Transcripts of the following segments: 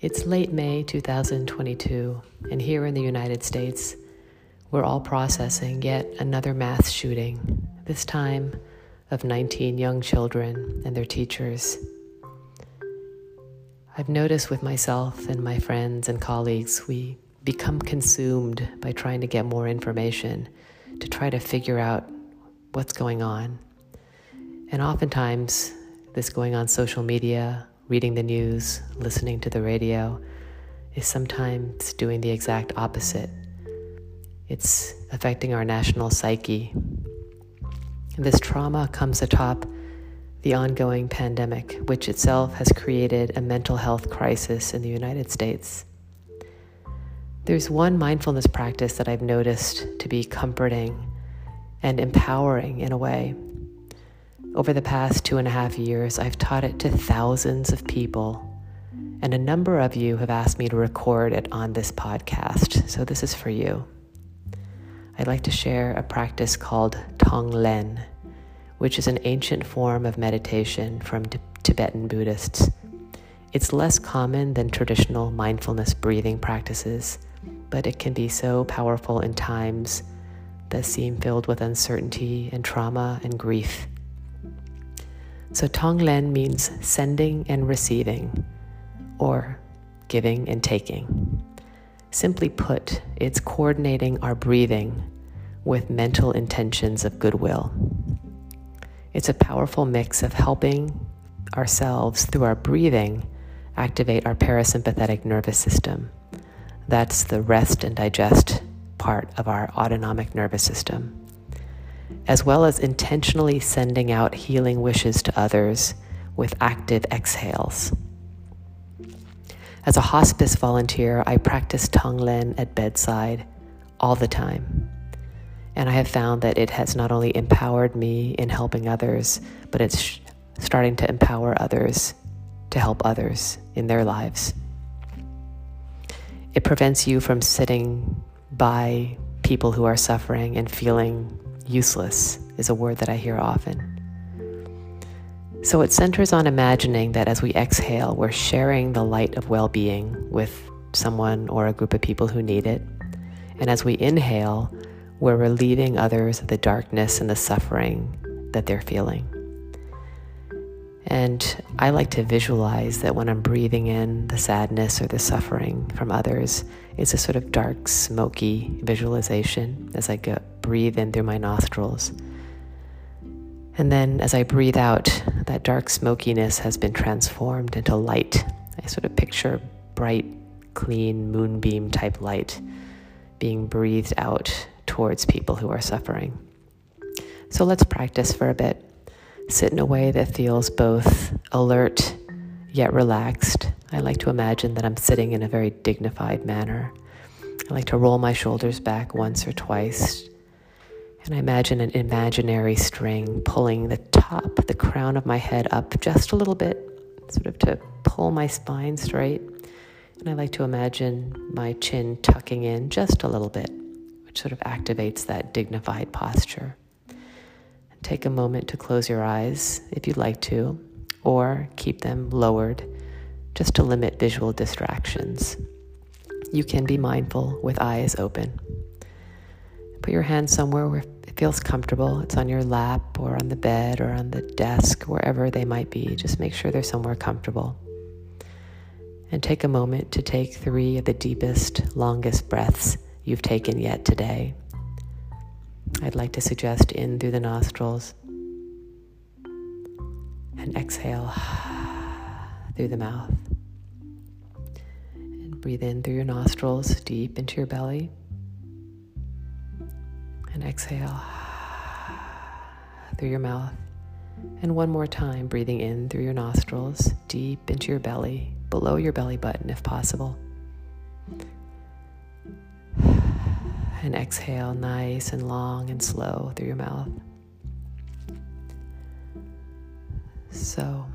It's late May 2022, and here in the United States, we're all processing yet another mass shooting, this time of 19 young children and their teachers. I've noticed with myself and my friends and colleagues, we become consumed by trying to get more information to try to figure out what's going on. And oftentimes, this going on social media reading the news, listening to the radio, is sometimes doing the exact opposite. It's affecting our national psyche. This trauma comes atop the ongoing pandemic, which itself has created a mental health crisis in the United States. There's one mindfulness practice that I've noticed to be comforting and empowering in a way over the past two and a half years, I've taught it to thousands of people, and a number of you have asked me to record it on this podcast, so this is for you. I'd like to share a practice called Tonglen, which is an ancient form of meditation from t- Tibetan Buddhists. It's less common than traditional mindfulness breathing practices, but it can be so powerful in times that seem filled with uncertainty and trauma and grief. So Tonglen means sending and receiving, or giving and taking. Simply put, it's coordinating our breathing with mental intentions of goodwill. It's a powerful mix of helping ourselves through our breathing activate our parasympathetic nervous system. That's the rest and digest part of our autonomic nervous system as well as intentionally sending out healing wishes to others with active exhales. As a hospice volunteer, I practice Tonglen at bedside all the time. And I have found that it has not only empowered me in helping others, but it's starting to empower others to help others in their lives. It prevents you from sitting by people who are suffering and feeling useless is a word that I hear often. So it centers on imagining that as we exhale, we're sharing the light of well being with someone or a group of people who need it. And as we inhale, we're relieving others of the darkness and the suffering that they're feeling. And I like to visualize that when I'm breathing in the sadness or the suffering from others, it's a sort of dark, smoky visualization as I go, breathe in through my nostrils. And then as I breathe out, that dark smokiness has been transformed into light. I sort of picture bright, clean moonbeam type light being breathed out towards people who are suffering. So let's practice for a bit. Sit in a way that feels both alert yet relaxed. I like to imagine that I'm sitting in a very dignified manner. I like to roll my shoulders back once or twice. And I imagine an imaginary string pulling the top, the crown of my head up just a little bit, sort of to pull my spine straight. And I like to imagine my chin tucking in just a little bit, which sort of activates that dignified posture. Take a moment to close your eyes if you'd like to, or keep them lowered just to limit visual distractions. You can be mindful with eyes open. Put your hand somewhere where it feels comfortable. It's on your lap or on the bed or on the desk, wherever they might be. Just make sure they're somewhere comfortable. And take a moment to take three of the deepest, longest breaths you've taken yet today. I'd like to suggest in through the nostrils and exhale through the mouth. And breathe in through your nostrils deep into your belly. And exhale through your mouth. And one more time, breathing in through your nostrils, deep into your belly, below your belly button if possible. and exhale nice and long and slow through your mouth. So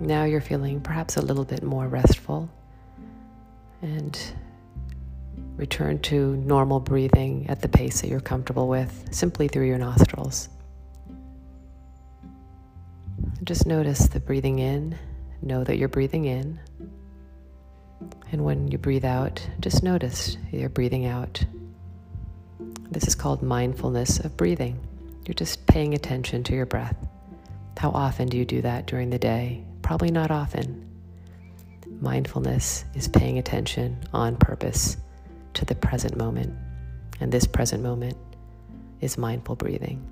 now you're feeling perhaps a little bit more restful and return to normal breathing at the pace that you're comfortable with, simply through your nostrils. Just notice the breathing in, know that you're breathing in, And when you breathe out, just notice you're breathing out. This is called mindfulness of breathing. You're just paying attention to your breath. How often do you do that during the day? Probably not often. Mindfulness is paying attention on purpose to the present moment. And this present moment is mindful breathing.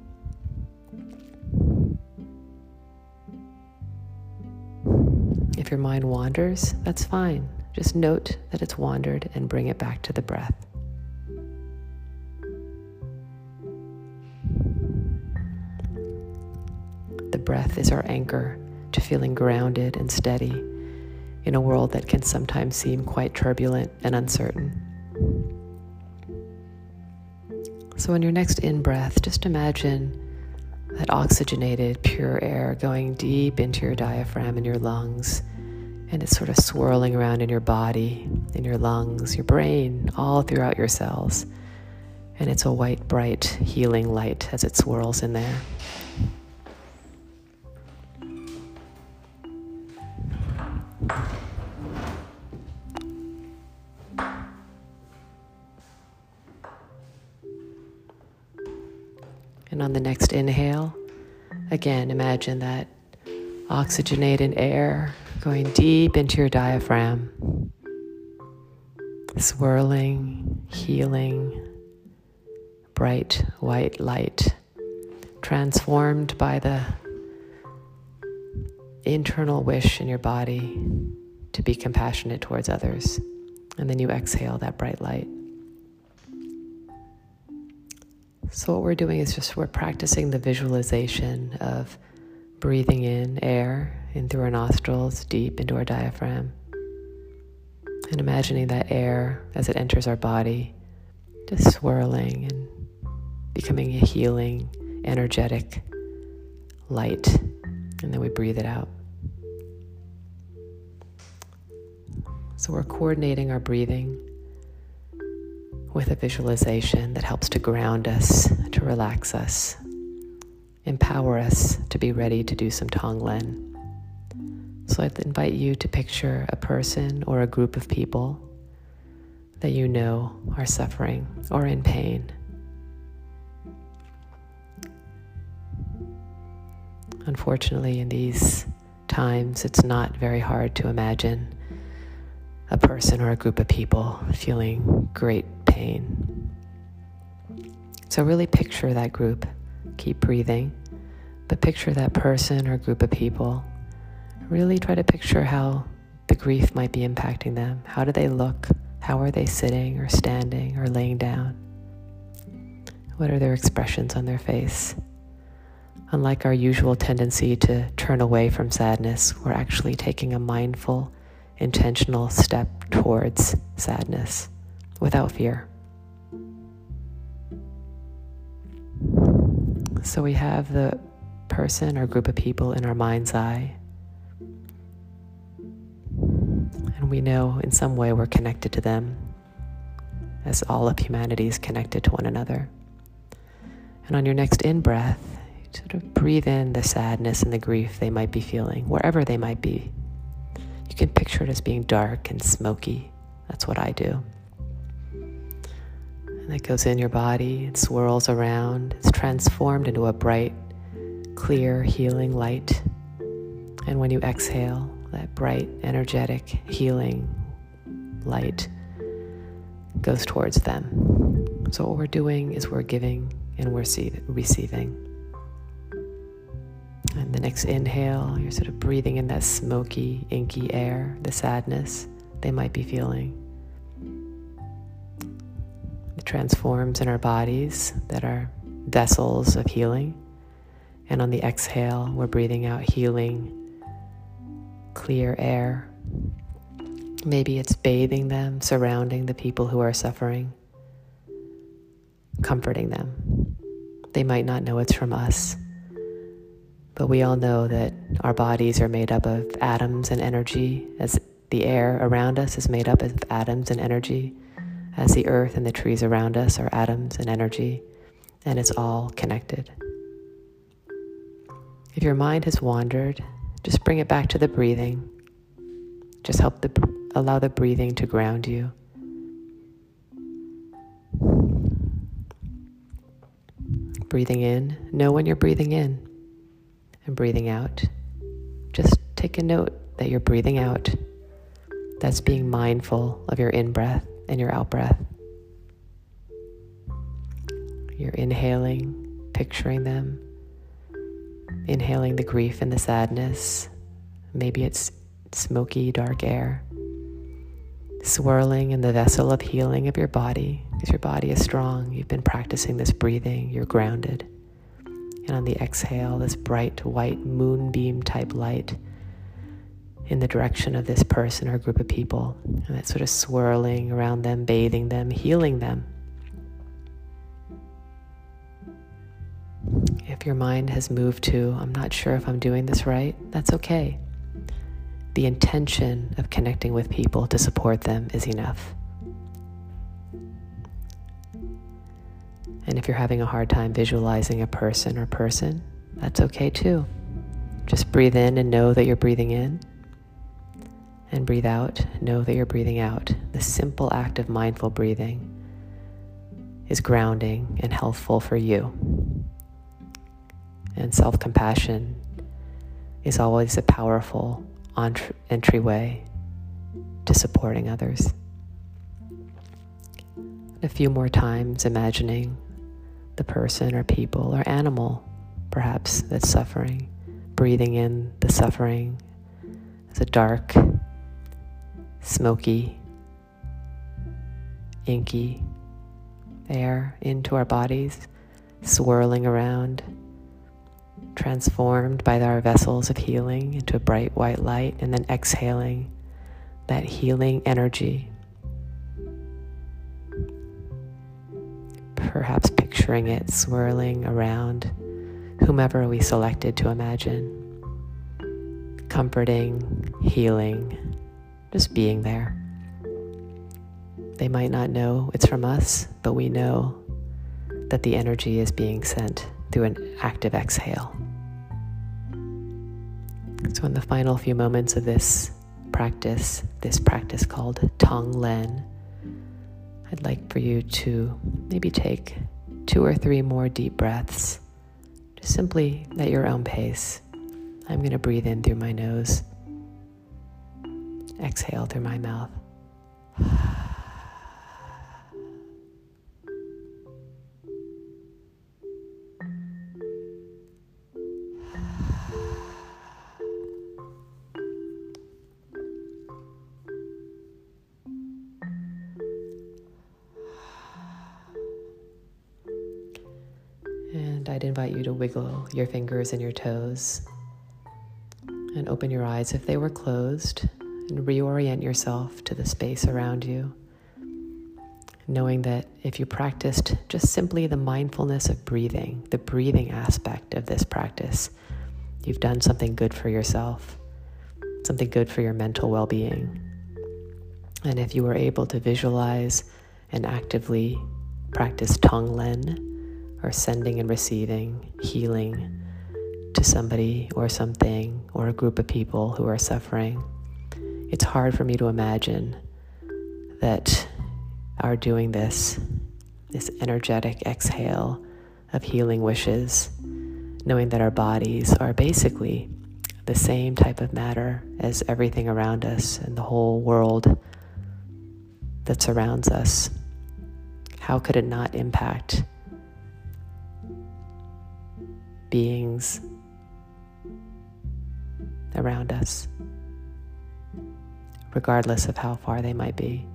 If your mind wanders, that's fine. Just note that it's wandered and bring it back to the breath. The breath is our anchor to feeling grounded and steady in a world that can sometimes seem quite turbulent and uncertain. So, in your next in breath, just imagine that oxygenated, pure air going deep into your diaphragm and your lungs. And it's sort of swirling around in your body, in your lungs, your brain, all throughout your cells. And it's a white, bright, healing light as it swirls in there. And on the next inhale, again, imagine that oxygenated air going deep into your diaphragm, swirling, healing, bright white light, transformed by the internal wish in your body to be compassionate towards others. And then you exhale that bright light. So, what we're doing is just we're practicing the visualization of breathing in air in through our nostrils, deep into our diaphragm, and imagining that air as it enters our body, just swirling and becoming a healing, energetic light. And then we breathe it out. So, we're coordinating our breathing with a visualization that helps to ground us, to relax us, empower us to be ready to do some Tonglen. So I'd invite you to picture a person or a group of people that you know are suffering or in pain. Unfortunately, in these times, it's not very hard to imagine a person or a group of people feeling great pain. So, really picture that group. Keep breathing, but picture that person or group of people. Really try to picture how the grief might be impacting them. How do they look? How are they sitting or standing or laying down? What are their expressions on their face? Unlike our usual tendency to turn away from sadness, we're actually taking a mindful, intentional step towards sadness without fear. So we have the person or group of people in our mind's eye. And we know in some way we're connected to them, as all of humanity is connected to one another. And on your next in breath, sort of breathe in the sadness and the grief they might be feeling, wherever they might be. You can picture it as being dark and smoky. That's what I do. And it goes in your body, it swirls around, it's transformed into a bright, clear, healing light. And when you exhale, that bright, energetic, healing light goes towards them. So, what we're doing is we're giving and we're receiving. And the next inhale, you're sort of breathing in that smoky, inky air, the sadness they might be feeling. It transforms in our bodies that are vessels of healing. And on the exhale, we're breathing out healing, clear air. Maybe it's bathing them, surrounding the people who are suffering, comforting them. They might not know it's from us, but we all know that our bodies are made up of atoms and energy, as the air around us is made up of atoms and energy as the earth and the trees around us are atoms and energy, and it's all connected. If your mind has wandered, just bring it back to the breathing. Just help the allow the breathing to ground you. Breathing in, know when you're breathing in, and breathing out. Just take a note that you're breathing out. That's being mindful of your in breath and your out breath. You're inhaling, picturing them, inhaling the grief and the sadness. Maybe it's smoky, dark air swirling in the vessel of healing of your body because your body is strong. You've been practicing this breathing, you're grounded. And on the exhale, this bright white moonbeam type light in the direction of this person or group of people. And that sort of swirling around them, bathing them, healing them. If your mind has moved to, I'm not sure if I'm doing this right, that's okay the intention of connecting with people to support them is enough. And if you're having a hard time visualizing a person or person, that's okay too. Just breathe in and know that you're breathing in. And breathe out, know that you're breathing out. The simple act of mindful breathing is grounding and healthful for you. And self compassion is always a powerful entryway to supporting others. A few more times, imagining the person or people or animal, perhaps, that's suffering, breathing in the suffering as a dark, smoky, inky air into our bodies, swirling around transformed by our vessels of healing into a bright white light, and then exhaling that healing energy. Perhaps picturing it swirling around whomever we selected to imagine, comforting, healing, just being there. They might not know it's from us, but we know that the energy is being sent through an active exhale. So, in the final few moments of this practice, this practice called Tonglen, I'd like for you to maybe take two or three more deep breaths, just simply at your own pace. I'm going to breathe in through my nose, exhale through my mouth. And I'd invite you to wiggle your fingers and your toes and open your eyes if they were closed and reorient yourself to the space around you. Knowing that if you practiced just simply the mindfulness of breathing, the breathing aspect of this practice, you've done something good for yourself, something good for your mental well being. And if you were able to visualize and actively practice Tonglen, or sending and receiving healing to somebody or something or a group of people who are suffering. It's hard for me to imagine that our doing this, this energetic exhale of healing wishes, knowing that our bodies are basically the same type of matter as everything around us and the whole world that surrounds us. How could it not impact beings around us, regardless of how far they might be.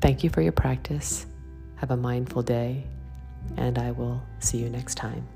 Thank you for your practice. Have a mindful day, and I will see you next time.